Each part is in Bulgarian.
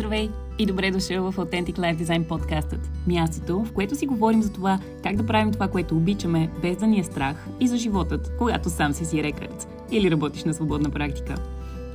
Здравей и добре дошъл в Authentic Life Design подкастът. Мястото, в което си говорим за това как да правим това, което обичаме, без да ни е страх и за животът, когато сам си си рекърд или работиш на свободна практика.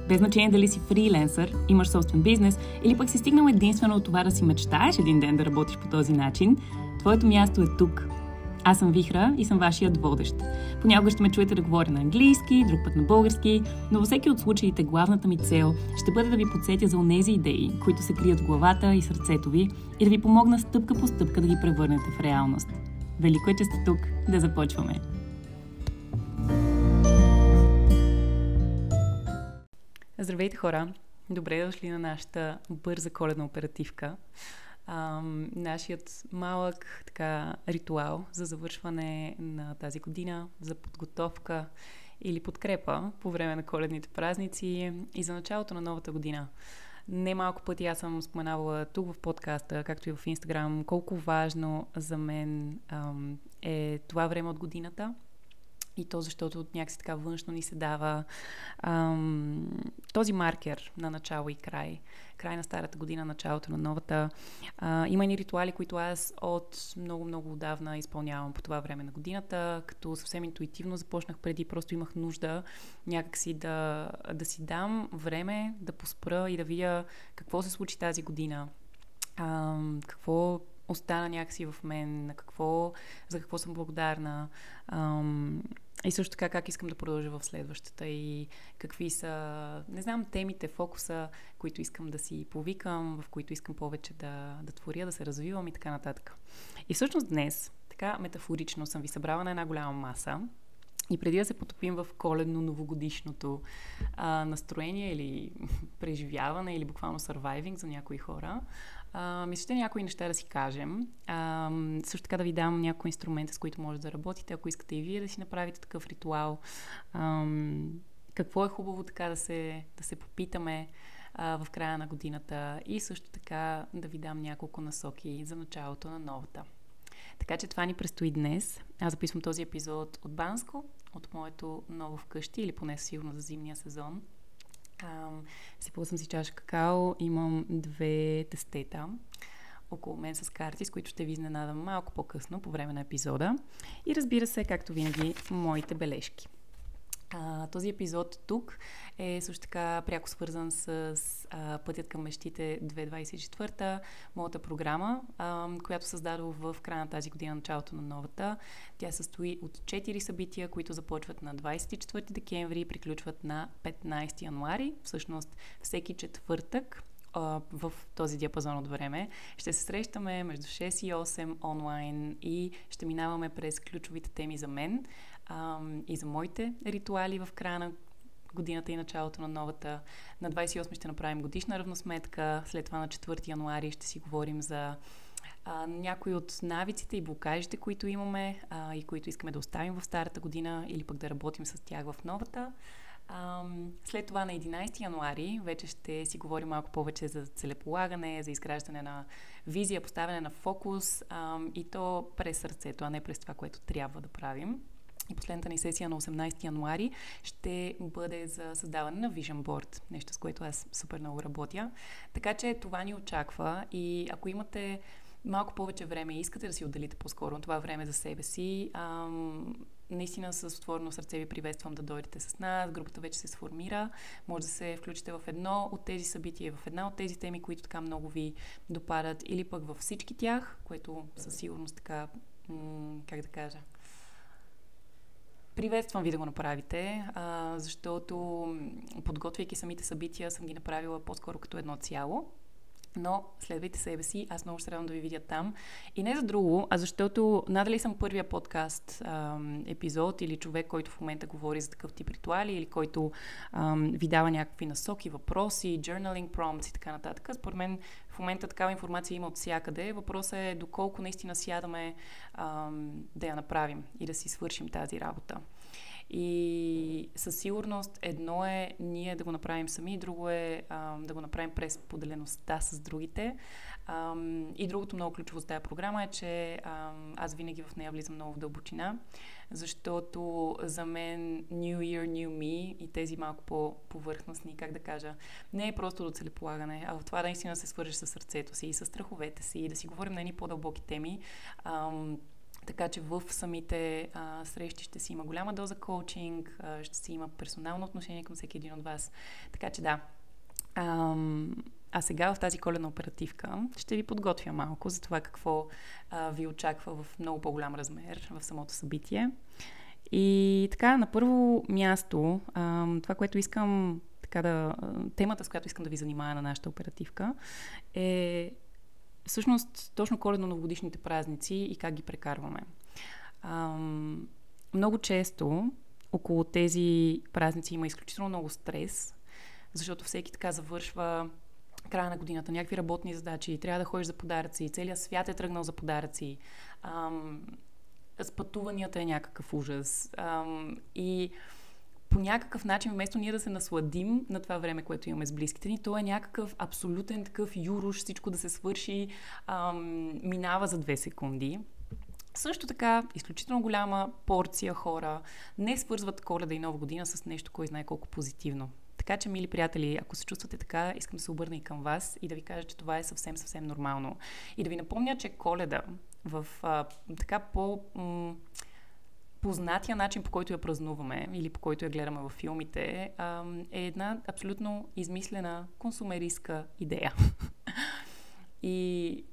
Без значение дали си фриленсър, имаш собствен бизнес или пък си стигнал единствено от това да си мечтаеш един ден да работиш по този начин, твоето място е тук – аз съм Вихра и съм вашият водещ. Понякога ще ме чуете да говоря на английски, друг път на български, но във всеки от случаите главната ми цел ще бъде да ви подсетя за онези идеи, които се крият в главата и сърцето ви и да ви помогна стъпка по стъпка да ги превърнете в реалност. Велико е, че сте тук. Да започваме! Здравейте хора! Добре дошли на нашата бърза коледна оперативка а, нашият малък така, ритуал за завършване на тази година, за подготовка или подкрепа по време на коледните празници и за началото на новата година. Не малко пъти аз съм споменавала тук в подкаста, както и в Инстаграм, колко важно за мен ам, е това време от годината и то защото някакси така външно ни се дава ам, този маркер на начало и край. Край на старата година, началото на новата. А, има и ритуали, които аз от много-много отдавна изпълнявам по това време на годината, като съвсем интуитивно започнах преди, просто имах нужда някакси да, да си дам време, да поспра и да видя какво се случи тази година. Ам, какво остана някакси в мен, на какво, за какво съм благодарна. Ам, и също така как искам да продължа в следващата и какви са, не знам, темите, фокуса, които искам да си повикам, в които искам повече да, да творя, да се развивам и така нататък. И всъщност днес, така метафорично съм ви събрала на една голяма маса, и преди да се потопим в коледно-новогодишното настроение или преживяване, или буквално surviving за някои хора, а, мисля, някои неща да си кажем. А, също така да ви дам някои инструмента, с които може да работите, ако искате и вие да си направите такъв ритуал. А, какво е хубаво така да се, да се попитаме а, в края на годината и също така да ви дам няколко насоки за началото на новата. Така че това ни предстои днес. Аз записвам този епизод от Банско, от моето ново вкъщи или поне сигурно за зимния сезон. Сипала съм си чаша какао, имам две тестета около мен с карти, с които ще ви изненадам малко по-късно по време на епизода. И разбира се, както винаги, моите бележки. А, този епизод тук е също така пряко свързан с а, Пътят към мечтите 2024, моята програма, а, която създадох в края на тази година, началото на новата. Тя състои от 4 събития, които започват на 24 декември и приключват на 15 януари. Всъщност всеки четвъртък в този диапазон от време. Ще се срещаме между 6 и 8 онлайн и ще минаваме през ключовите теми за мен а, и за моите ритуали в края на годината и началото на новата. На 28 ще направим годишна равносметка, след това на 4 януари ще си говорим за а, някои от навиците и блокажите, които имаме а, и които искаме да оставим в старата година или пък да работим с тях в новата. А, след това на 11 януари вече ще си говорим малко повече за целеполагане, за изграждане на визия, поставяне на фокус а, и то през сърцето, а не през това, което трябва да правим. И последната ни сесия на 18 януари ще бъде за създаване на Vision Board, нещо с което аз супер много работя. Така че това ни очаква и ако имате малко повече време и искате да си отделите по-скоро това време за себе си, ам, наистина с отворено сърце ви приветствам да дойдете с нас. Групата вече се сформира. Може да се включите в едно от тези събития, в една от тези теми, които така много ви допадат, или пък във всички тях, което със сигурност така, м- как да кажа, Приветствам ви да го направите, а, защото подготвяйки самите събития съм ги направила по-скоро като едно цяло. Но следвайте себе си, аз много ще радвам да ви видя там. И не за друго, а защото надали съм първия подкаст ам, епизод или човек, който в момента говори за такъв тип ритуали или който ам, ви дава някакви насоки, въпроси, journaling prompts и така нататък. Според мен в момента такава информация има от всякъде. Въпросът е доколко наистина сядаме ам, да я направим и да си свършим тази работа. И със сигурност едно е ние да го направим сами, друго е а, да го направим през поделеността с другите. А, и другото много ключово с тази програма е, че а, аз винаги в нея влизам много в дълбочина, защото за мен New Year, New Me и тези малко по-повърхностни, как да кажа, не е просто до целеполагане, а в това да наистина се свържеш с сърцето си и с страховете си и да си говорим на едни по-дълбоки теми. А, така че в самите а, срещи ще си има голяма доза коучинг, а, ще си има персонално отношение към всеки един от вас. Така че да. А, а сега в тази коледна оперативка ще ви подготвя малко за това какво а, ви очаква в много по-голям размер в самото събитие. И така, на първо място, а, това, което искам така да. Темата, с която искам да ви занимая на нашата оперативка, е всъщност точно коледно-новогодишните празници и как ги прекарваме. Ам, много често около тези празници има изключително много стрес, защото всеки така завършва края на годината, някакви работни задачи, трябва да ходиш за подаръци, целият свят е тръгнал за подаръци, ам, с пътуванията е някакъв ужас. Ам, и по някакъв начин, вместо ние да се насладим на това време, което имаме с близките ни, то е някакъв абсолютен такъв юруш, всичко да се свърши, ам, минава за две секунди. Също така, изключително голяма порция хора не свързват коледа и нова година с нещо, кой знае колко позитивно. Така че, мили приятели, ако се чувствате така, искам да се обърна и към вас и да ви кажа, че това е съвсем, съвсем нормално. И да ви напомня, че коледа в а, така по... М- познатия начин, по който я празнуваме или по който я гледаме във филмите, е една абсолютно измислена консумеристка идея. и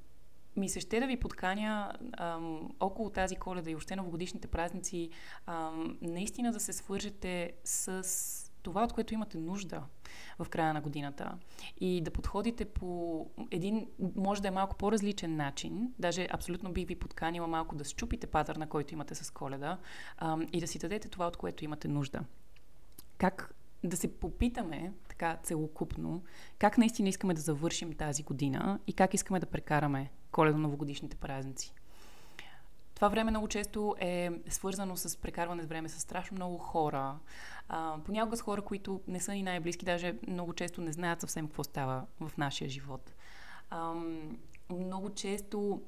ми се ще да ви подканя ам, около тази коледа и още новогодишните празници ам, наистина да се свържете с това, от което имате нужда в края на годината. И да подходите по един, може да е малко по-различен начин, даже абсолютно бих ви подканила малко да щупите патърна, който имате с коледа а, и да си дадете това, от което имате нужда. Как да се попитаме така целокупно, как наистина искаме да завършим тази година и как искаме да прекараме коледно-новогодишните празници. Това време много често е свързано с прекарване с време с страшно много хора. А, понякога с хора, които не са ни най-близки, даже много често не знаят съвсем какво става в нашия живот. А, много често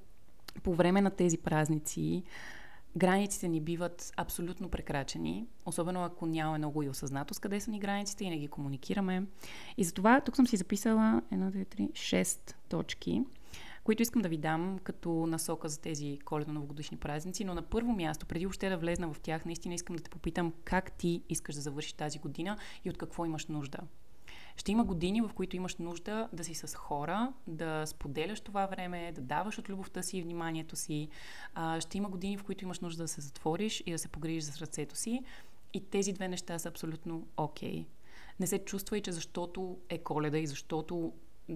по време на тези празници границите ни биват абсолютно прекрачени, особено ако нямаме много и осъзнатост къде са ни границите и не ги комуникираме. И затова тук съм си записала 1, 2, 3, 6 точки, които искам да ви дам като насока за тези коледно-новогодишни празници. Но на първо място, преди още да влезна в тях, наистина искам да те попитам как ти искаш да завършиш тази година и от какво имаш нужда. Ще има години, в които имаш нужда да си с хора, да споделяш това време, да даваш от любовта си и вниманието си. ще има години, в които имаш нужда да се затвориш и да се погрижиш за сърцето си. И тези две неща са абсолютно окей. Okay. Не се чувствай, че защото е коледа и защото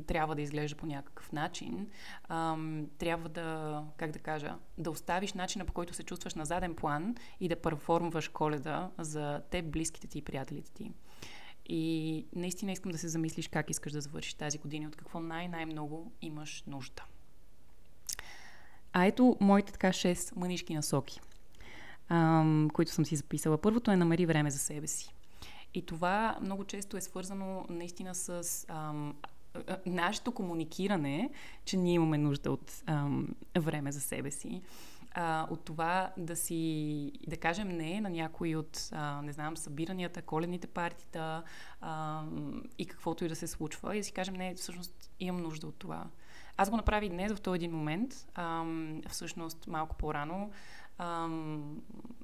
трябва да изглежда по някакъв начин, ам, трябва да, как да кажа, да оставиш начина по който се чувстваш на заден план и да перформваш коледа за теб, близките ти и приятелите ти. И наистина искам да се замислиш как искаш да завършиш тази година, от какво най-най-много имаш нужда. А ето моите така 6 мънишки насоки, ам, които съм си записала. Първото е намери време за себе си. И това много често е свързано наистина с ам, нашето комуникиране, че ние имаме нужда от ам, време за себе си. А, от това да си, да кажем не на някои от, а, не знам, събиранията, коледните партита а, и каквото и да се случва и да си кажем не, всъщност имам нужда от това. Аз го направих днес в този един момент, а, всъщност малко по-рано ам,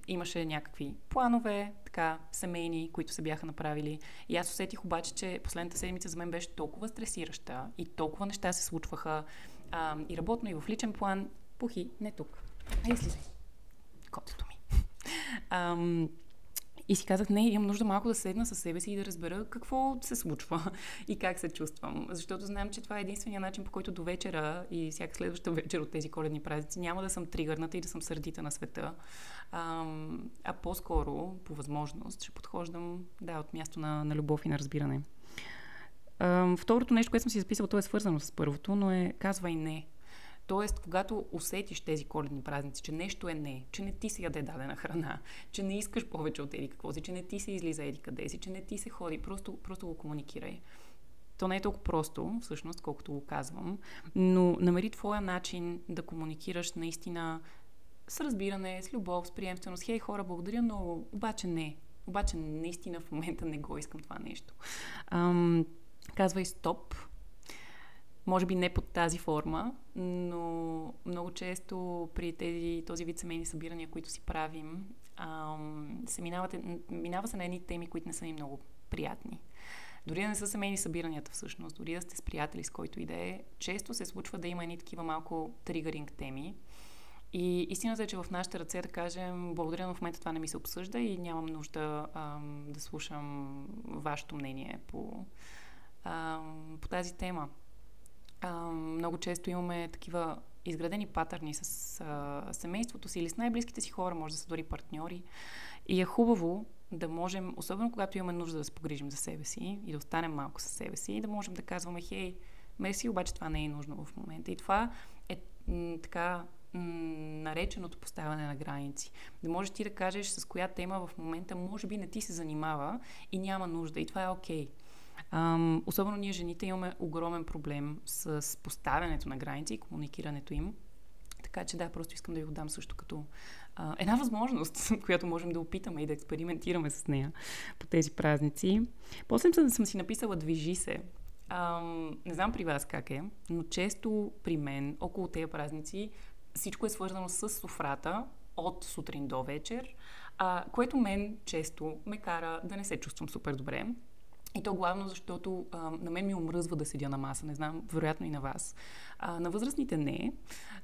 имаше някакви планове, така, семейни, които се бяха направили. И аз усетих обаче, че последната седмица за мен беше толкова стресираща и толкова неща се случваха ам, и работно, и в личен план. Пухи, не тук. Ай, излизай. Котето ми. Ам, и си казах, не, имам нужда малко да седна със себе си и да разбера какво се случва и как се чувствам. Защото знам, че това е единствения начин, по който до вечера и всяка следваща вечер от тези коледни празници няма да съм тригърната и да съм сърдита на света. А, а по-скоро, по възможност, ще подхождам да, от място на, на любов и на разбиране. А, второто нещо, което съм си записала, то е свързано с първото, но е казвай не. Тоест, когато усетиш тези коледни празници, че нещо е не, че не ти се яде дадена храна, че не искаш повече от еди какво си, че не ти се излиза еди къде си, че не ти се ходи, просто, просто го комуникирай. То не е толкова просто, всъщност, колкото го казвам, но намери твоя начин да комуникираш наистина с разбиране, с любов, с приемственост. Хей, хора, благодаря много, обаче не. Обаче наистина в момента не го искам това нещо. Ам, казвай стоп. Може би не под тази форма, но много често при тези, този вид семейни събирания, които си правим, ам, се минавате, минава се на едни теми, които не са ни много приятни. Дори да не са семейни събиранията всъщност, дори да сте с приятели, с който и да е, често се случва да има едни такива малко тригъринг теми. И истината е, че в нашите ръце да кажем, благодаря, но в момента това не ми се обсъжда и нямам нужда ам, да слушам вашето мнение по, ам, по тази тема. Ам, много често имаме такива изградени патърни с а, семейството си или с най-близките си хора, може да са дори партньори. И е хубаво да можем, особено когато имаме нужда да се погрижим за себе си и да останем малко със себе си, и да можем да казваме, хей, мерси, обаче това не е нужно в момента. И това е м- така нареченото поставяне на граници. Да можеш ти да кажеш с коя тема в момента може би не ти се занимава и няма нужда. И това е окей. Okay. Um, особено ние жените имаме огромен проблем с поставянето на граници и комуникирането им. Така че да, просто искам да ви го дам също като а, една възможност, която можем да опитаме и да експериментираме с нея по тези празници. После съм, съм си написала Движи се. А, не знам при вас как е, но често при мен, около тези празници, всичко е свързано с софрата от сутрин до вечер, а, което мен често ме кара да не се чувствам супер добре. И то главно, защото а, на мен ми омръзва да седя на маса, не знам, вероятно и на вас. А, на възрастните не,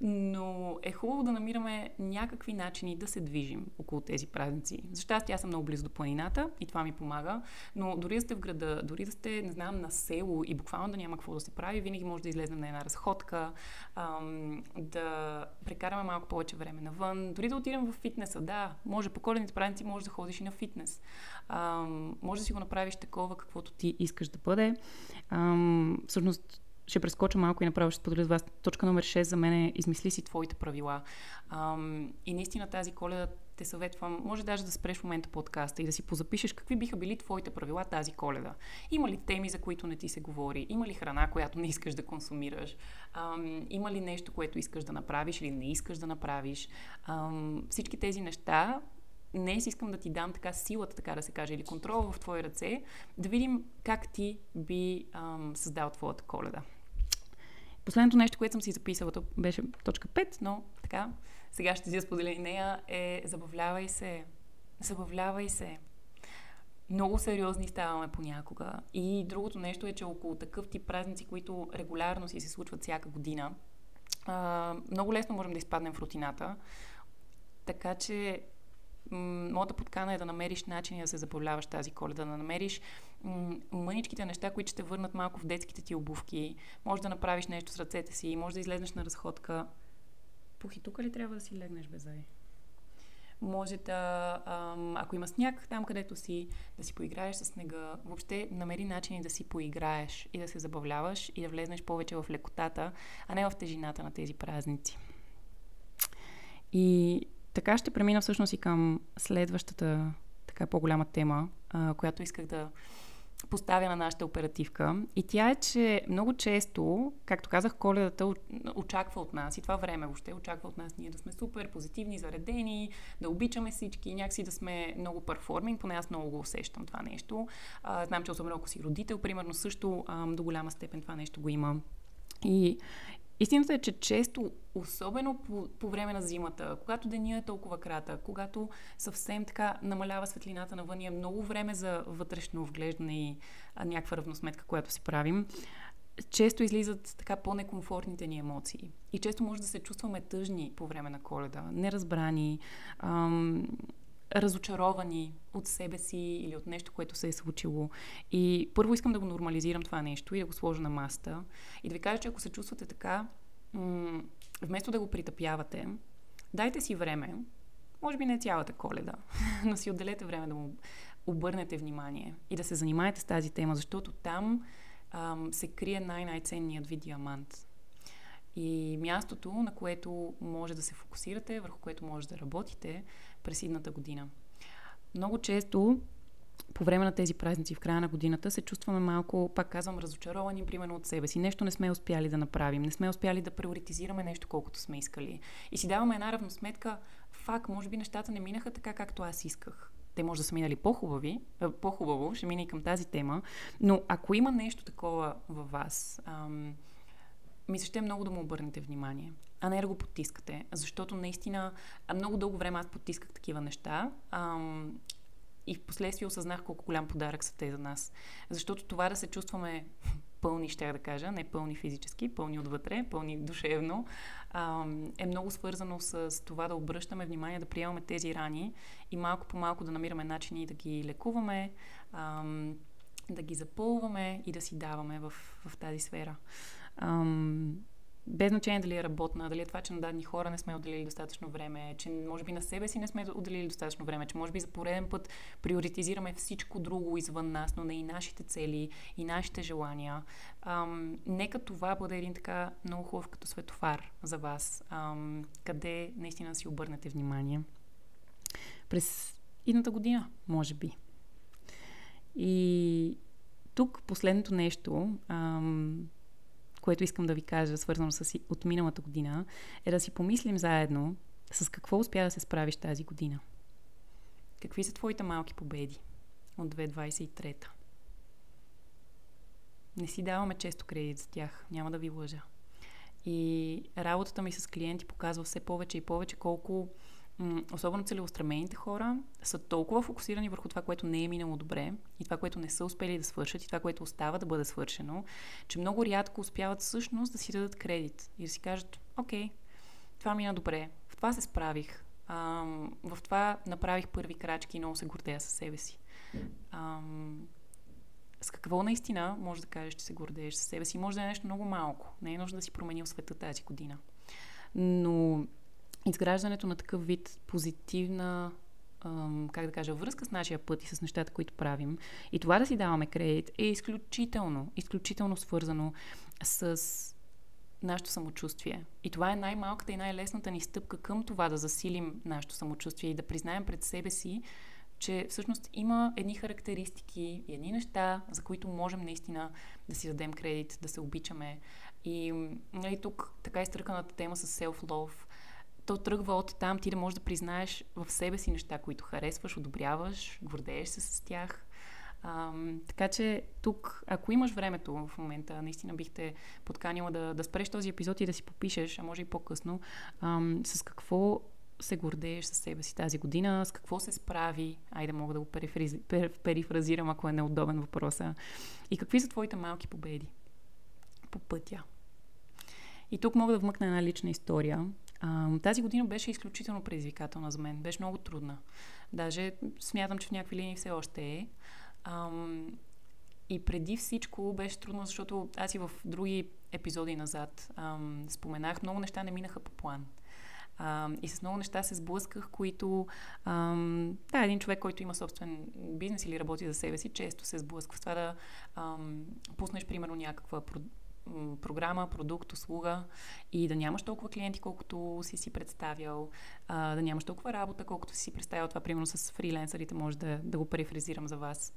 но е хубаво да намираме някакви начини да се движим около тези празници. За щастие, аз съм много близо до планината и това ми помага, но дори да сте в града, дори да сте, не знам, на село и буквално да няма какво да се прави, винаги може да излезем на една разходка, ам, да прекараме малко повече време навън, дори да отидем в фитнеса, да, може по коледните празници може да ходиш и на фитнес. Ам, може да си го направиш такова, каквото ти искаш да бъде. Ам, всъщност, ще прескоча малко и направо ще споделя с вас. Точка номер 6 за мен е измисли си твоите правила. Ам, и наистина тази коледа те съветвам, може даже да спреш в момента подкаста и да си позапишеш какви биха били твоите правила тази коледа. Има ли теми, за които не ти се говори? Има ли храна, която не искаш да консумираш? Ам, има ли нещо, което искаш да направиш или не искаш да направиш? Ам, всички тези неща днес искам да ти дам така силата, така да се каже, или контрола в твои ръце, да видим как ти би ам, създал твоята коледа. Последното нещо, което съм си записала, то беше точка 5, но така, сега ще си я споделя и нея, е забавлявай се. Забавлявай се. Много сериозни ставаме понякога. И другото нещо е, че около такъв тип празници, които регулярно си се случват всяка година, много лесно можем да изпаднем в рутината. Така че моята подкана е да намериш начини да се забавляваш тази коледа, да намериш м- мъничките неща, които ще върнат малко в детските ти обувки. Може да направиш нещо с ръцете си, може да излезнеш на разходка. Пухи, тук ли трябва да си легнеш, безай? Може да, ам, ако има сняг там, където си, да си поиграеш с снега. Въобще намери начини да си поиграеш и да се забавляваш и да влезнеш повече в лекотата, а не в тежината на тези празници. И така ще премина всъщност и към следващата така по-голяма тема, а, която исках да поставя на нашата оперативка. И тя е, че много често, както казах, коледата очаква от нас и това време въобще очаква от нас ние да сме супер позитивни, заредени, да обичаме всички, някакси да сме много перформинг, поне аз много го усещам това нещо. А, знам, че особено ако си родител, примерно също а, до голяма степен това нещо го има. И Истината е, че често, особено по, по време на зимата, когато деня е толкова кратък, когато съвсем така намалява светлината навън и е много време за вътрешно вглеждане и а, някаква равносметка, която си правим, често излизат така по-некомфортните ни емоции. И често може да се чувстваме тъжни по време на коледа, неразбрани, ам, разочаровани от себе си или от нещо, което се е случило. И първо искам да го нормализирам това нещо и да го сложа на маста. И да ви кажа, че ако се чувствате така, м- вместо да го притъпявате, дайте си време, може би не цялата коледа, но си отделете време да му обърнете внимание и да се занимаете с тази тема, защото там ам, се крие най-най-ценният ви диамант. и мястото, на което може да се фокусирате, върху което може да работите през идната година. Много често по време на тези празници в края на годината се чувстваме малко, пак казвам, разочаровани, примерно от себе си. Нещо не сме успяли да направим, не сме успяли да приоритизираме нещо колкото сме искали. И си даваме една равносметка, фак, може би нещата не минаха така, както аз исках. Те може да са минали по-хубави, по-хубаво, ще мина и към тази тема, но ако има нещо такова във вас, ам, ми се ще много да му обърнете внимание, а не да го потискате, защото наистина много дълго време аз потисках такива неща ам, и в последствие осъзнах колко голям подарък са те за нас. Защото това да се чувстваме пълни, ще да кажа, не пълни физически, пълни отвътре, пълни душевно, е много свързано с това да обръщаме внимание, да приемаме тези рани и малко по малко да намираме начини да ги лекуваме, ам, да ги запълваме и да си даваме в, в тази сфера. Ам, без значение дали е работна, дали е това, че на дадени хора не сме отделили достатъчно време, че може би на себе си не сме отделили достатъчно време, че може би за пореден път приоритизираме всичко друго извън нас, но не и нашите цели, и нашите желания. Ам, нека това бъде един така много хубав като светофар за вас, ам, къде наистина си обърнете внимание. През идната година, може би. И тук последното нещо, ам, което искам да ви кажа, свързано с от миналата година, е да си помислим заедно с какво успя да се справиш тази година. Какви са твоите малки победи от 2023? Не си даваме често кредит за тях, няма да ви лъжа. И работата ми с клиенти показва все повече и повече колко особено целеустремените хора, са толкова фокусирани върху това, което не е минало добре и това, което не са успели да свършат и това, което остава да бъде свършено, че много рядко успяват всъщност да си дадат кредит и да си кажат, окей, това мина добре, в това се справих, в това направих първи крачки и много се гордея със себе си. С какво наистина може да кажеш, че се гордееш със себе си? Може да е нещо много малко. Не е нужно да си променил света тази година. Но изграждането на такъв вид позитивна как да кажа, връзка с нашия път и с нещата, които правим. И това да си даваме кредит е изключително, изключително свързано с нашето самочувствие. И това е най-малката и най-лесната ни стъпка към това да засилим нашето самочувствие и да признаем пред себе си, че всъщност има едни характеристики и едни неща, за които можем наистина да си дадем кредит, да се обичаме. И нали, тук така изтърканата тема с self-love – то тръгва от там ти да можеш да признаеш в себе си неща, които харесваш, одобряваш, гордееш се с тях. А, така че тук, ако имаш времето в момента, наистина бих те подканила да, да спреш този епизод и да си попишеш, а може и по-късно, а, с какво се гордееш със себе си тази година, с какво се справи, айде мога да го перифразирам, ако е неудобен въпроса, и какви са твоите малки победи по пътя. И тук мога да вмъкна една лична история. Тази година беше изключително предизвикателна за мен. Беше много трудна. Даже смятам, че в някакви линии все още е. А, и преди всичко беше трудно, защото аз и в други епизоди назад ам, споменах, много неща не минаха по план. Ам, и с много неща се сблъсках, които... Ам, да, един човек, който има собствен бизнес или работи за себе си, често се сблъсква с това да ам, пуснеш, примерно, някаква програма, продукт, услуга и да нямаш толкова клиенти, колкото си си представял, а, да нямаш толкова работа, колкото си си представял. Това, примерно, с фриленсърите може да, да го префризирам за вас.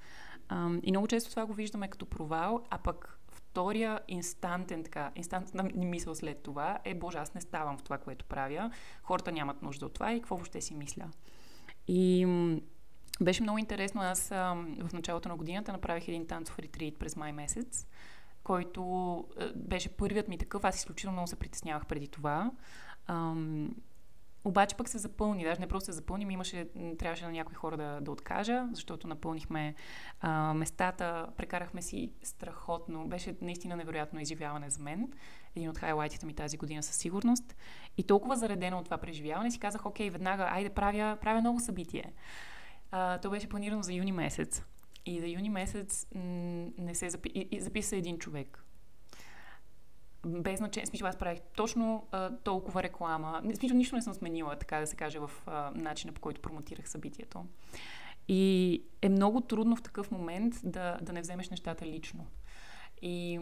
А, и много често това го виждаме като провал, а пък втория инстантен, така, инстантна мисъл след това е, боже, аз не ставам в това, което правя, хората нямат нужда от това и какво въобще си мисля. И беше много интересно. Аз а, в началото на годината направих един танцов ретрит през май месец който е, беше първият ми такъв. Аз изключително много се притеснявах преди това. Ам, обаче пък се запълни, даже не просто се запълни, имаше, трябваше на някои хора да, да откажа, защото напълнихме а, местата, прекарахме си страхотно. Беше наистина невероятно изживяване за мен. Един от хайлайтите ми тази година със сигурност. И толкова заредено от това преживяване си казах, окей, веднага, айде правя, правя ново събитие. А, то беше планирано за юни месец. И за юни месец не се запи... и, и записа един човек. Без значение. Смисъл, аз правих точно а, толкова реклама. Смисъл, нищо не съм сменила, така да се каже, в а, начина по който промотирах събитието. И е много трудно в такъв момент да, да не вземеш нещата лично. И,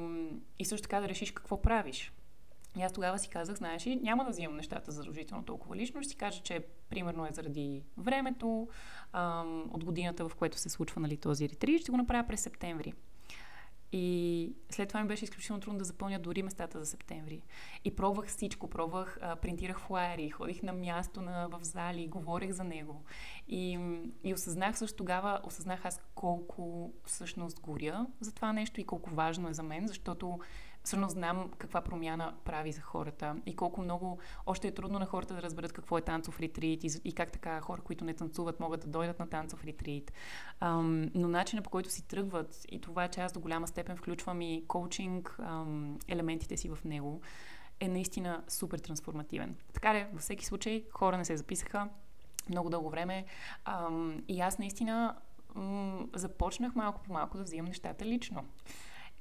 и също така да решиш какво правиш. И аз тогава си казах, знаеш ли, няма да взимам нещата задължително толкова лично. Ще си кажа, че примерно е заради времето, ам, от годината, в което се случва нали, този ретрит. Ще го направя през септември. И след това ми беше изключително трудно да запълня дори местата за септември. И пробвах всичко. Пробвах, а, принтирах флайери, ходих на място на, в зали, говорех за него. И, и осъзнах също тогава, осъзнах аз колко всъщност горя за това нещо и колко важно е за мен, защото всъщност знам каква промяна прави за хората и колко много още е трудно на хората да разберат какво е танцов ретрит и, и как така хора, които не танцуват, могат да дойдат на танцов ретрит. Ам, но начинът по който си тръгват и това, че аз до голяма степен включвам и коучинг, ам, елементите си в него, е наистина супер трансформативен. Така ли, във всеки случай, хора не се записаха много дълго време ам, и аз наистина започнах малко по малко да взимам нещата лично.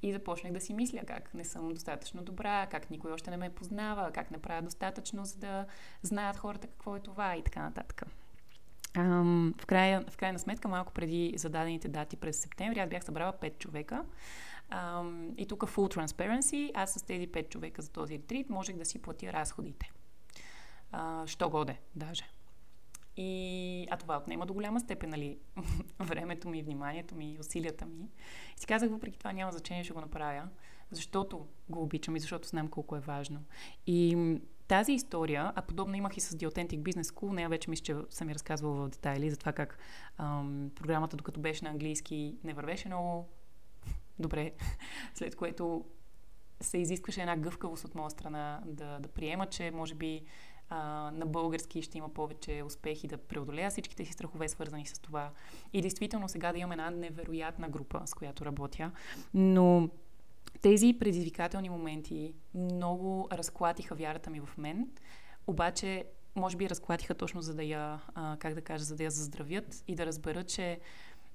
И започнах да си мисля как не съм достатъчно добра, как никой още не ме познава, как не правя достатъчно, за да знаят хората какво е това и така нататък. Um, в, края, в крайна сметка, малко преди зададените дати през септември, аз бях събрала 5 човека. Um, и тук full transparency, аз с тези 5 човека за този ретрит можех да си платя разходите. Uh, що годе, даже. И, а това отнема до голяма степен, нали, времето ми, вниманието ми, усилията ми. И си казах, въпреки това няма значение, ще го направя, защото го обичам и защото знам колко е важно. И тази история, а подобно имах и с The Authentic Business School, нея вече мисля, че съм ми разказвала в детайли за това как ам, програмата, докато беше на английски, не вървеше много добре, след което се изискваше една гъвкавост от моя страна да, да приема, че може би а, на български ще има повече успехи да преодолея всичките си страхове, свързани с това. И действително сега да имам една невероятна група, с която работя. Но тези предизвикателни моменти много разклатиха вярата ми в мен, обаче може би разклатиха точно за да я, а, как да кажа, за да я заздравят и да разберат, че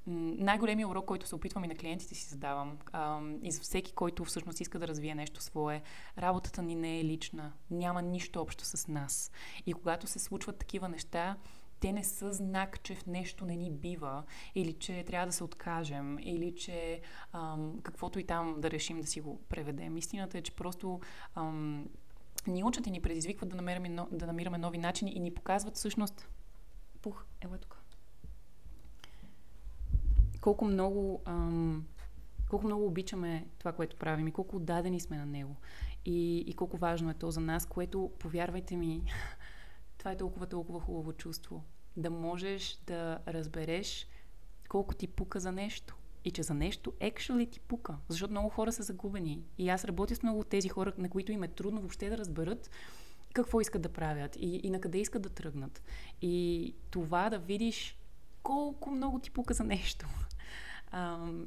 най-големият урок, който се опитвам и на клиентите си задавам, а, и за всеки, който всъщност иска да развие нещо свое, работата ни не е лична, няма нищо общо с нас. И когато се случват такива неща, те не са знак, че в нещо не ни бива, или че трябва да се откажем, или че ам, каквото и там да решим да си го преведем. Истината е, че просто ам, ни учат и ни предизвикват да, намерим, да намираме нови начини и ни показват всъщност... Пух, ела тук колко много, ам, колко много обичаме това, което правим и колко отдадени сме на него. И, и колко важно е то за нас, което, повярвайте ми, това е толкова, толкова хубаво чувство. Да можеш да разбереш колко ти пука за нещо. И че за нещо actually ти пука. Защото много хора са загубени. И аз работя с много от тези хора, на които им е трудно въобще да разберат какво искат да правят и, и на къде искат да тръгнат. И това да видиш колко много ти пука за нещо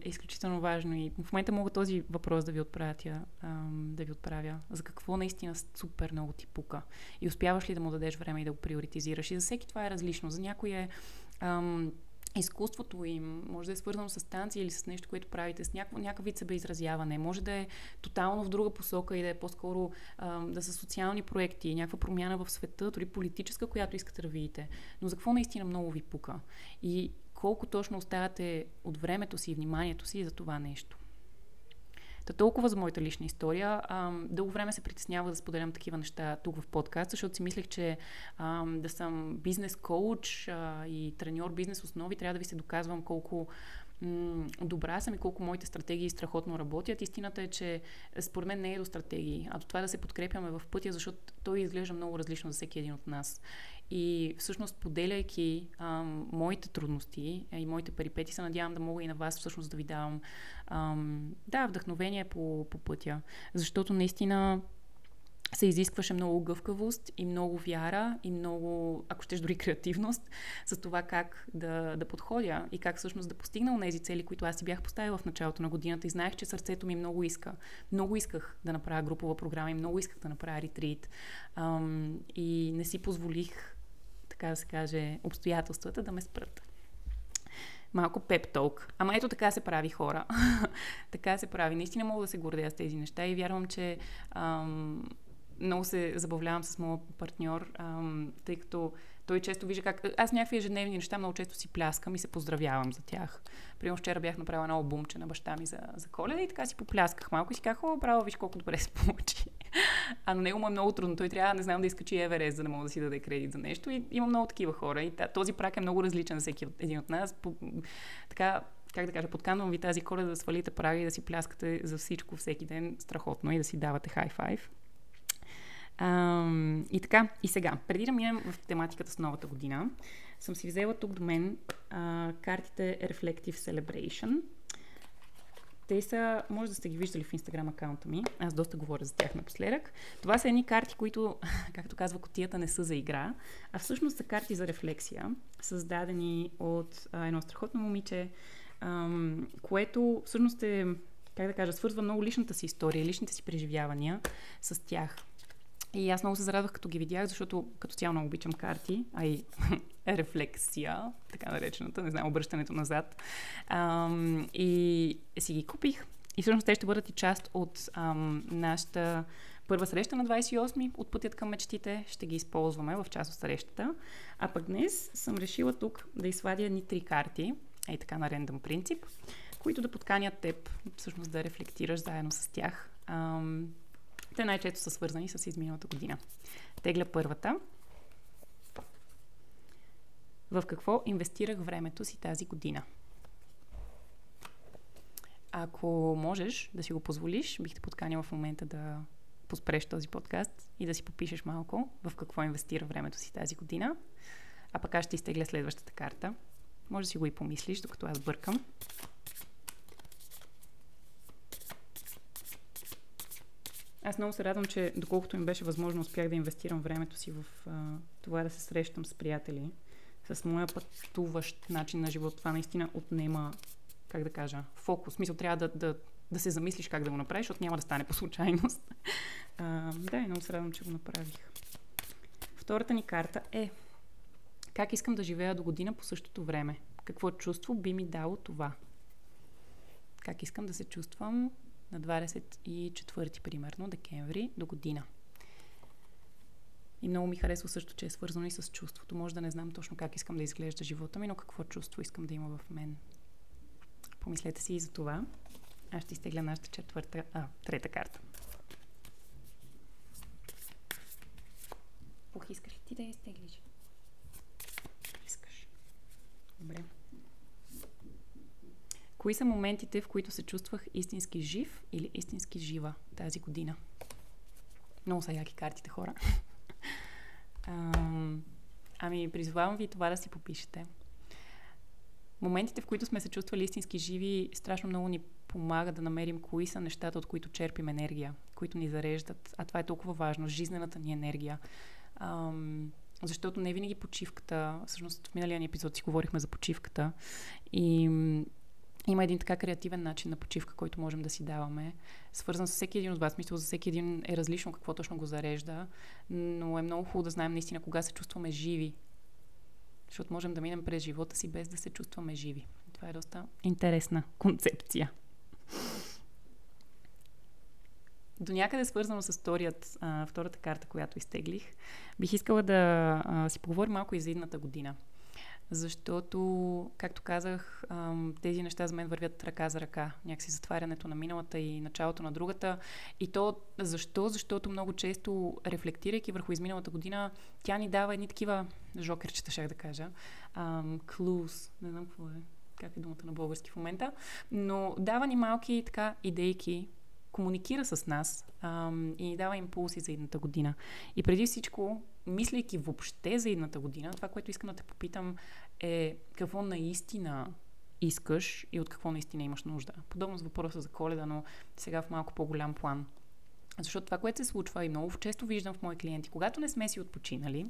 е изключително важно. И в момента мога този въпрос да ви отправя, да ви отправя. За какво наистина супер много ти пука? И успяваш ли да му дадеш време и да го приоритизираш? И за всеки това е различно. За някой е изкуството им, може да е свързано с танци или с нещо, което правите, с някакъв, някакъв вид себеизразяване, може да е тотално в друга посока и да е по-скоро ам, да са социални проекти, някаква промяна в света, дори политическа, която искате да видите. Но за какво наистина много ви пука? И колко точно оставяте от времето си и вниманието си за това нещо. Та толкова за моята лична история. Ам, дълго време се притеснява да споделям такива неща тук в подкаст, защото си мислех, че ам, да съм бизнес коуч а, и треньор бизнес основи, трябва да ви се доказвам колко добра съм и колко моите стратегии страхотно работят. Истината е, че според мен не е до стратегии, а до това да се подкрепяме в пътя, защото той изглежда много различно за всеки един от нас. И всъщност, поделяйки ам, моите трудности и моите перипети, се надявам да мога и на вас всъщност да ви давам ам, да, вдъхновение по, по пътя. Защото наистина се изискваше много гъвкавост и много вяра и много, ако щеш дори креативност, за това как да, да подходя и как всъщност да постигна тези цели, които аз си бях поставила в началото на годината и знаех, че сърцето ми много иска. Много исках да направя групова програма и много исках да направя ретрит. Ам, и не си позволих така да се каже, обстоятелствата да ме спрат. Малко пеп-толк. Ама ето така се прави хора. така се прави. Наистина мога да се гордея с тези неща и вярвам, че ам, много се забавлявам с моят партньор, ам, тъй като той често вижда как... Аз някакви ежедневни неща много често си пляскам и се поздравявам за тях. Примерно вчера бях направила едно обумче на баща ми за, за коледа и така си поплясках малко и си казах, о, браво, виж колко добре се получи. а на него му е много трудно. Той трябва, не знам, да изкачи Еверест, за да мога да си даде кредит за нещо. И има много такива хора. И този прак е много различен за всеки един от нас. По, така, как да кажа, подканвам ви тази коледа да свалите прага и да си пляскате за всичко всеки ден страхотно и да си давате хай-файв. И така, и сега, преди да минем в тематиката с новата година, съм си взела тук до мен а, картите Reflective Celebration. Те са, може да сте ги виждали в инстаграм акаунта ми. Аз доста говоря за тях напоследък. Това са едни карти, които, както казва котията, не са за игра, а всъщност са карти за рефлексия, създадени от а, едно страхотно момиче, ам, което всъщност е, как да кажа, свързва много личната си история, личните си преживявания с тях. И аз много се зарадвах, като ги видях, защото като цяло много обичам карти, а и рефлексия, така наречената, не знам, обръщането назад. Ам, и си ги купих. И всъщност те ще бъдат и част от ам, нашата първа среща на 28-ми от пътят към мечтите. Ще ги използваме в част от срещата. А пък днес съм решила тук да извадя ни три карти, ей така на рендъм принцип, които да подканят теб, всъщност да рефлектираш заедно с тях. Ам, те най-често са свързани с изминалата година. Тегля първата. В какво инвестирах времето си тази година? Ако можеш да си го позволиш, бих те подканила в момента да поспреш този подкаст и да си попишеш малко в какво инвестира времето си тази година. А пък аз ще изтегля следващата карта. Може да си го и помислиш, докато аз бъркам. Аз много се радвам, че доколкото ми беше възможно, успях да инвестирам времето си в а, това да се срещам с приятели. С моя пътуващ начин на живот. Това наистина отнема, как да кажа, фокус. Мисъл, трябва да, да, да се замислиш как да го направиш, защото няма да стане по случайност. А, да, и много се радвам, че го направих. Втората ни карта е как искам да живея до година по същото време? Какво чувство би ми дало това? Как искам да се чувствам на 24 примерно декември до година. И много ми харесва също, че е свързано и с чувството. Може да не знам точно как искам да изглежда живота ми, но какво чувство искам да има в мен. Помислете си и за това. Аз ще изтегля нашата четвърта, а, трета карта. Пух, искаш ли ти да изтеглиш? Искаш. Добре. Кои са моментите, в които се чувствах истински жив или истински жива тази година? Много са яки картите, хора. ами, призвавам ви това да си попишете. Моментите, в които сме се чувствали истински живи, страшно много ни помага да намерим кои са нещата, от които черпим енергия, които ни зареждат. А това е толкова важно. Жизнената ни енергия. Ам, защото не винаги почивката, всъщност в миналия ни епизод си говорихме за почивката и има един така креативен начин на почивка, който можем да си даваме, свързан с всеки един от вас. Мисля, за всеки един е различно какво точно го зарежда, но е много хубаво да знаем наистина кога се чувстваме живи. Защото можем да минем през живота си без да се чувстваме живи. Това е доста интересна концепция. До някъде свързано с вторият, а, втората карта, която изтеглих, бих искала да си поговорим малко и за едната година – защото, както казах, тези неща за мен вървят ръка за ръка. Някакси затварянето на миналата и началото на другата. И то защо? Защото много често, рефлектирайки върху изминалата година, тя ни дава едни такива жокерчета, ще да кажа. Клуз, не знам какво е, как е думата на български в момента, но дава ни малки така идейки, комуникира с нас ам, и ни дава импулси за едната година. И преди всичко, мислейки въобще за едната година, това, което искам да те попитам е какво наистина искаш и от какво наистина имаш нужда. Подобно с въпроса за коледа, но сега в малко по-голям план. Защото това, което се случва и много често виждам в мои клиенти, когато не сме си отпочинали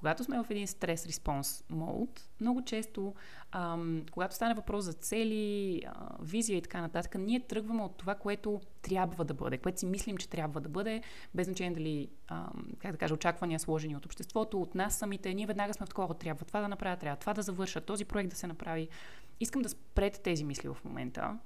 когато сме в един стрес респонс мод, много често, ам, когато стане въпрос за цели, а, визия и така нататък, ние тръгваме от това, което трябва да бъде, което си мислим, че трябва да бъде, без значение дали, ам, как да кажа, очаквания сложени от обществото, от нас самите. Ние веднага сме в такова, трябва това да направя, трябва това да завърша, този проект да се направи. Искам да спрете тези мисли в момента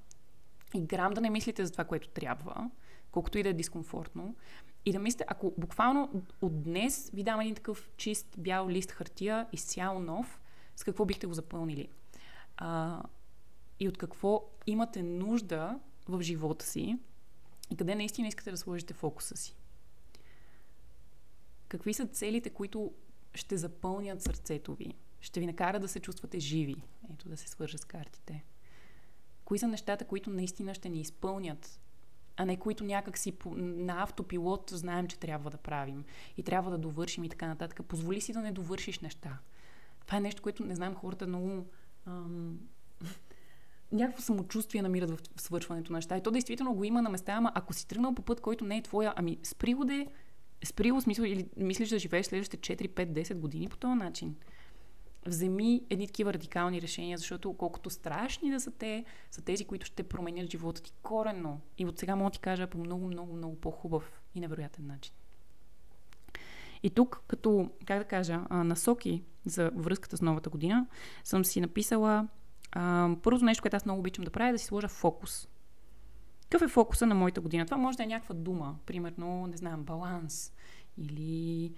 и грам да не мислите за това, което трябва, колкото и да е дискомфортно, и да мислите, ако буквално от днес ви дам един такъв чист бял лист хартия, изцяло нов, с какво бихте го запълнили? А, и от какво имате нужда в живота си и къде наистина искате да сложите фокуса си. Какви са целите, които ще запълнят сърцето ви? Ще ви накара да се чувствате живи. Ето да се свържа с картите. Кои са нещата, които наистина ще ни изпълнят, а не които някак си на автопилот знаем, че трябва да правим и трябва да довършим и така нататък. Позволи си да не довършиш неща. Това е нещо, което не знам хората много ам, някакво самочувствие намират в свършването на неща. И то действително го има на места, ама ако си тръгнал по път, който не е твоя, ами спри го де, спри го смисъл или мислиш да живееш следващите 4, 5, 10 години по този начин. Вземи едни такива радикални решения, защото колкото страшни да са те, са тези, които ще променят живота ти коренно. И от сега мога да ти кажа по много, много, много по-хубав и невероятен начин. И тук, като, как да кажа, насоки за връзката с новата година, съм си написала а, първото нещо, което аз много обичам да правя е да си сложа фокус. Какъв е фокуса на моята година? Това може да е някаква дума, примерно, не знам, баланс, или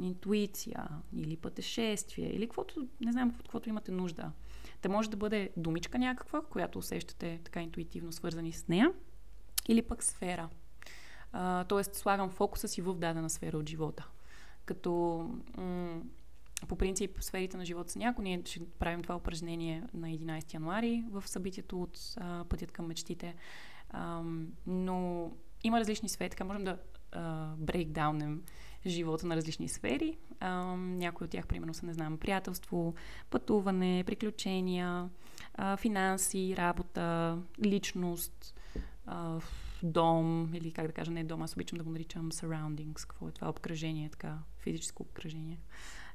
интуиция, или пътешествие, или каквото, не знам, каквото имате нужда. Те може да бъде думичка някаква, която усещате така интуитивно свързани с нея, или пък сфера. А, тоест, слагам фокуса си в дадена сфера от живота. Като м- по принцип, сферите на живота са някои. Ние ще правим това упражнение на 11 януари в събитието от а, Пътят към мечтите. А, но има различни сфери, така можем да брейкдаунем живота на различни сфери. А, някои от тях, примерно, са, не знам, приятелство, пътуване, приключения, а, финанси, работа, личност, а, дом, или как да кажа, не дом, аз обичам да го наричам surroundings, какво е това обкръжение, така, физическо обкръжение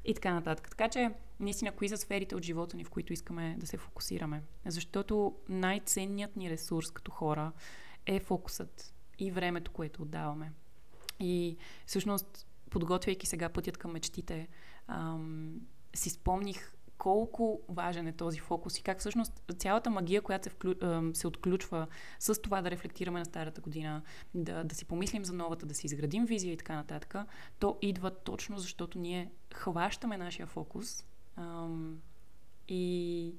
и така нататък. Така че, наистина, кои са сферите от живота ни, в които искаме да се фокусираме? Защото най-ценният ни ресурс като хора е фокусът и времето, което отдаваме. И всъщност, подготвяйки сега пътят към мечтите, ам, си спомних колко важен е този фокус и как всъщност цялата магия, която се, вклю... се отключва с това да рефлектираме на старата година, да, да си помислим за новата, да си изградим визия и така нататък, то идва точно защото ние хващаме нашия фокус ам, и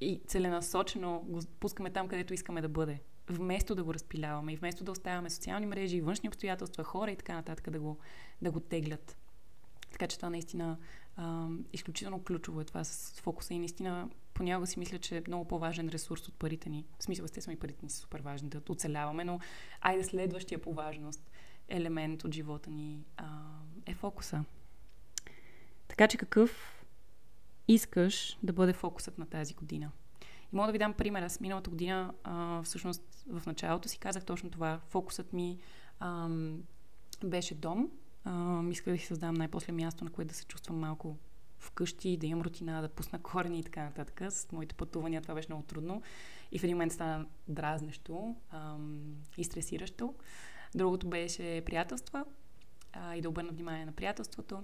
и целенасочено го пускаме там, където искаме да бъде. Вместо да го разпиляваме и вместо да оставяме социални мрежи, външни обстоятелства, хора и така нататък да го, да го теглят. Така че това наистина а, изключително ключово е това с фокуса и наистина понякога си мисля, че е много по-важен ресурс от парите ни. В смисъл, естествено и парите ни са супер важни да оцеляваме, но айде следващия по важност елемент от живота ни а, е фокуса. Така че какъв искаш да бъде фокусът на тази година? И мога да ви дам пример. Аз миналата година, а, всъщност в началото си казах точно това. Фокусът ми а, беше дом, исках да си създам най-после място, на което да се чувствам малко вкъщи, да имам рутина, да пусна корени и така нататък. С моите пътувания това беше много трудно. И в един момент стана дразнещо ам, и стресиращо. Другото беше приятелства а, и да обърна внимание на приятелството.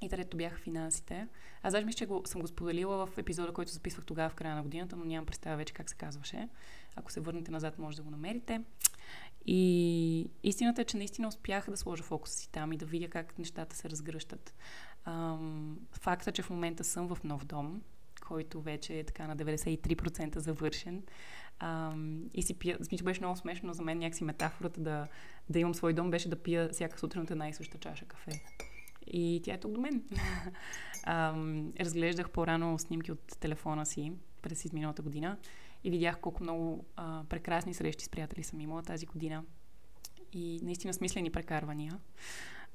И трето бяха финансите. Аз даже мисля, че го, съм го споделила в епизода, който записвах тогава в края на годината, но нямам представа вече как се казваше. Ако се върнете назад, може да го намерите. И истината е, че наистина успях да сложа фокуса си там и да видя как нещата се разгръщат. Ам, факта, че в момента съм в нов дом, който вече е така на 93% завършен. Ам, и си пия, смисъл беше много смешно за мен някакси метафората да, да имам свой дом беше да пия всяка сутрин от една и съща чаша кафе. И тя е тук до мен. Ам, разглеждах по-рано снимки от телефона си през изминалата година и видях колко много а, прекрасни срещи с приятели съм имала тази година. И наистина смислени прекарвания.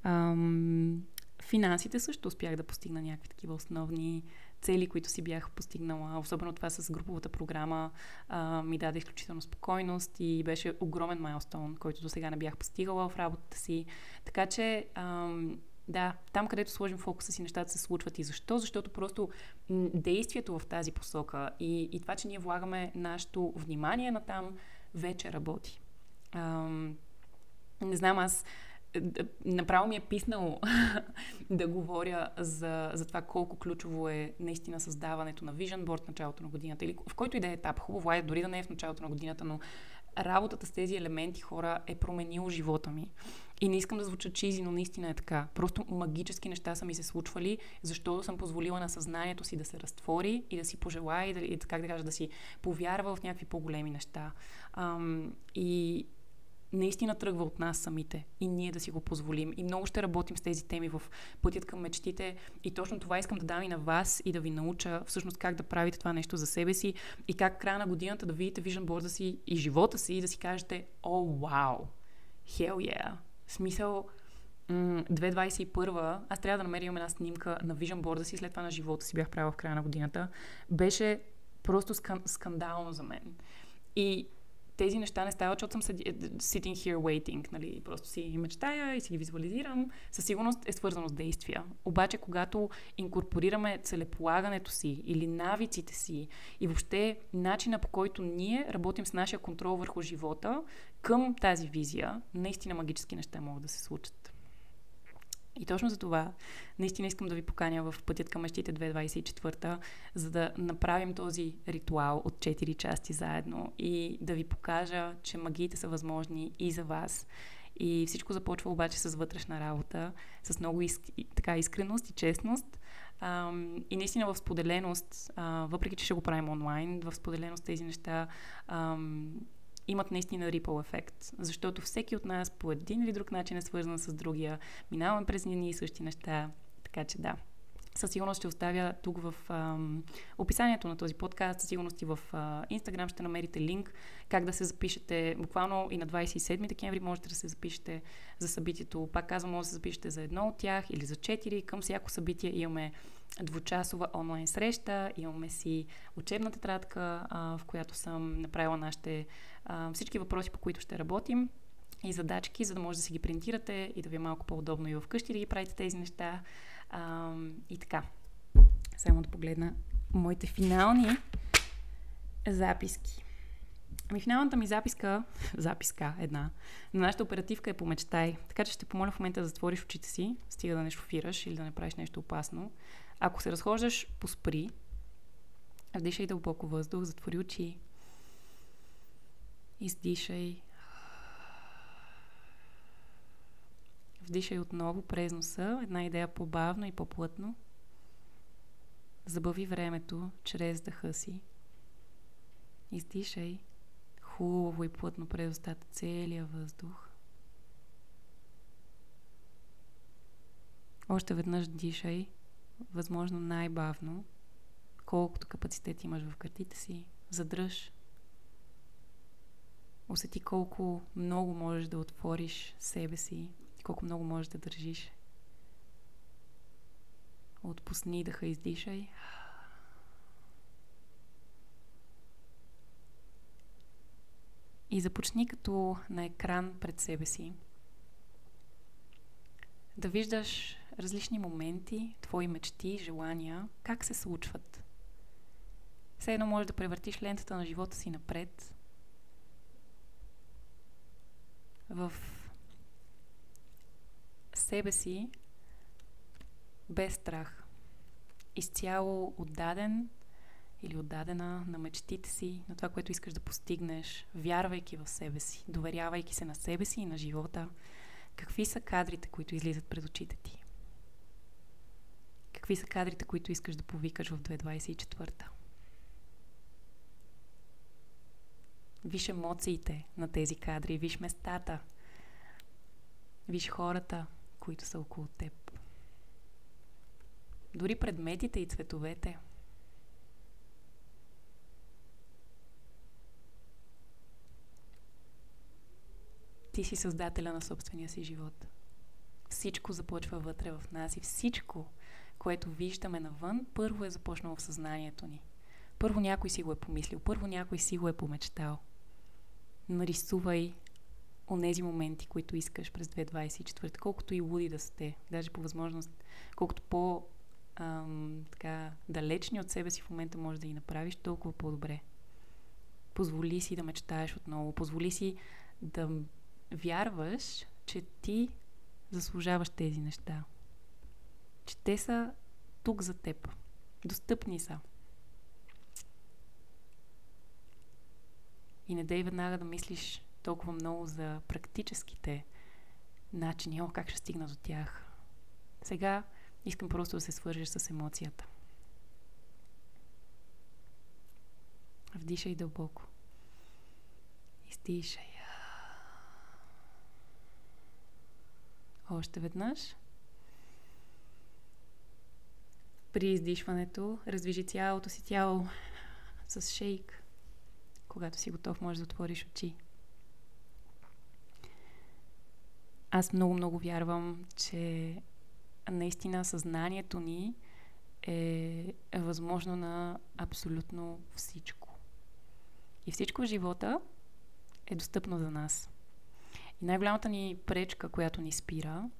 Ам, финансите също успях да постигна някакви такива основни цели, които си бях постигнала. Особено това с груповата програма а, ми даде изключително спокойност и беше огромен майлстон, който до сега не бях постигала в работата си. Така че ам, да, там където сложим фокуса си, нещата се случват. И защо? Защото просто действието в тази посока и, и това, че ние влагаме нашето внимание на там, вече работи. Ам, не знам, аз е, направо ми е писнало да говоря за, за това колко ключово е наистина създаването на Vision Board в началото на годината или в който и да е етап. Хубаво е дори да не е в началото на годината, но работата с тези елементи хора е променило живота ми. И не искам да звуча чизи, но наистина е така. Просто магически неща са ми се случвали, защото съм позволила на съзнанието си да се разтвори и да си пожелая и, да, и как да кажа, да си повярва в някакви по-големи неща. Ам, и наистина тръгва от нас самите и ние да си го позволим. И много ще работим с тези теми в пътят към мечтите. И точно това искам да дам и на вас и да ви науча всъщност как да правите това нещо за себе си и как края на годината да видите виждан борда си и живота си и да си кажете, о, вау, hell yeah. В смисъл, 2021, аз трябва да намерим една снимка на вижен борда си, след това на живота си бях правила в края на годината. Беше просто скандално за мен. И тези неща не стават, защото съм sitting here waiting, нали, просто си мечтая и си ги визуализирам, със сигурност е свързано с действия. Обаче, когато инкорпорираме целеполагането си или навиците си и въобще начина по който ние работим с нашия контрол върху живота към тази визия, наистина магически неща могат да се случат. И точно за това наистина искам да ви поканя в Пътят към мечтите 2024, за да направим този ритуал от 4 части заедно и да ви покажа, че магиите са възможни и за вас. И всичко започва обаче с вътрешна работа, с много иск, така, искреност и честност. Ам, и наистина в споделеност, а, въпреки че ще го правим онлайн, в споделеност тези неща ам, имат наистина ripple ефект, защото всеки от нас по един или друг начин е свързан с другия. Минаваме през едни и същи неща, така че да. Със сигурност ще оставя тук в ам, описанието на този подкаст, със сигурност и в а, Instagram ще намерите линк как да се запишете. Буквално и на 27 декември можете да се запишете за събитието. Пак казвам, може да се запишете за едно от тях или за четири. Към всяко събитие имаме двучасова онлайн среща, имаме си учебна тетрадка, а, в която съм направила нашите всички въпроси, по които ще работим и задачки, за да може да си ги принтирате и да ви е малко по-удобно и вкъщи да ги правите тези неща. А, и така. Само да погледна моите финални записки. Ами финалната ми записка, записка една, на нашата оперативка е помечтай. Така че ще помоля в момента да затвориш очите си, стига да не шофираш или да не правиш нещо опасно. Ако се разхождаш, поспри, вдишай дълбоко въздух, затвори очи, Издишай. Вдишай отново през носа, една идея по-бавно и по-плътно. Забави времето чрез дъха си. Издишай хубаво и плътно през устата целия въздух. Още веднъж дишай, възможно най-бавно, колкото капацитет имаш в картите си. Задръж Усети колко много можеш да отвориш себе си, колко много можеш да държиш. Отпусни дъха, издишай. И започни като на екран пред себе си. Да виждаш различни моменти, твои мечти, желания, как се случват. Все едно можеш да превъртиш лентата на живота си напред в себе си без страх. Изцяло отдаден или отдадена на мечтите си, на това, което искаш да постигнеш, вярвайки в себе си, доверявайки се на себе си и на живота. Какви са кадрите, които излизат пред очите ти? Какви са кадрите, които искаш да повикаш в 2024? Виж емоциите на тези кадри, виж местата, виж хората, които са около теб. Дори предметите и цветовете. Ти си създателя на собствения си живот. Всичко започва вътре в нас и всичко, което виждаме навън, първо е започнало в съзнанието ни. Първо някой си го е помислил, първо някой си го е помечтал – нарисувай онези моменти, които искаш през 2024, колкото и луди да сте, даже по възможност, колкото по ам, така, далечни от себе си в момента можеш да ги направиш, толкова по-добре. Позволи си да мечтаеш отново, позволи си да вярваш, че ти заслужаваш тези неща. Че те са тук за теб. Достъпни са. И не дей веднага да мислиш толкова много за практическите начини, о, как ще стигна до тях. Сега искам просто да се свържеш с емоцията. Вдишай дълбоко. Издишай. Още веднъж. При издишването раздвижи цялото си тяло с шейк. Когато си готов, можеш да отвориш очи. Аз много-много вярвам, че наистина съзнанието ни е възможно на абсолютно всичко. И всичко в живота е достъпно за нас. И най-голямата ни пречка, която ни спира,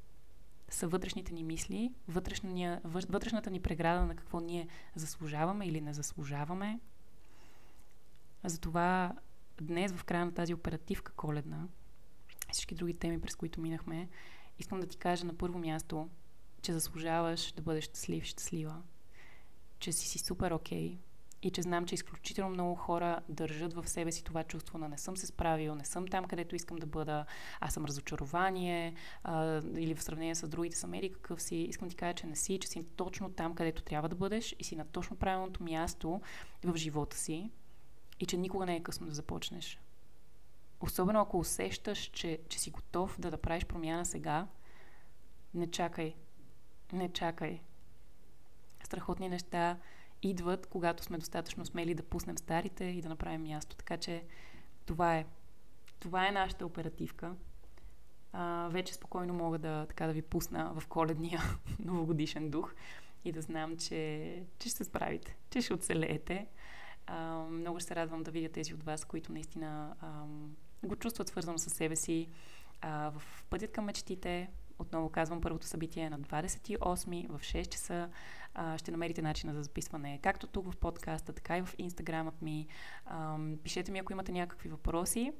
са вътрешните ни мисли, вътрешната ни преграда на какво ние заслужаваме или не заслужаваме. Затова днес, в края на тази оперативка коледна, всички други теми, през които минахме, искам да ти кажа на първо място, че заслужаваш да бъдеш щастлив, щастлива, че си си супер окей и че знам, че изключително много хора държат в себе си това чувство на не съм се справил, не съм там, където искам да бъда, аз съм разочарование а, или в сравнение с другите съм ери какъв си. Искам ти кажа, че не си, че си точно там, където трябва да бъдеш и си на точно правилното място в живота си и че никога не е късно да започнеш. Особено ако усещаш, че, че си готов да направиш промяна сега, не чакай. Не чакай. Страхотни неща идват, когато сме достатъчно смели да пуснем старите и да направим място. Така че това е. Това е нашата оперативка. А, вече спокойно мога да, така, да ви пусна в коледния новогодишен дух и да знам, че, че ще се справите, че ще оцелеете. А, много ще се радвам да видя тези от вас, които наистина а, го чувстват свързано с себе си а, в пътят към мечтите. Отново казвам, първото събитие е на 28 в 6 часа. А, ще намерите начина за записване както тук в подкаста, така и в инстаграмът ми. А, пишете ми, ако имате някакви въпроси.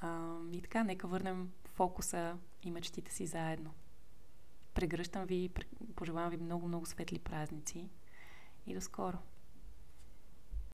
А, и така, нека върнем фокуса и мечтите си заедно. Прегръщам ви, пожелавам ви много-много светли празници и до скоро!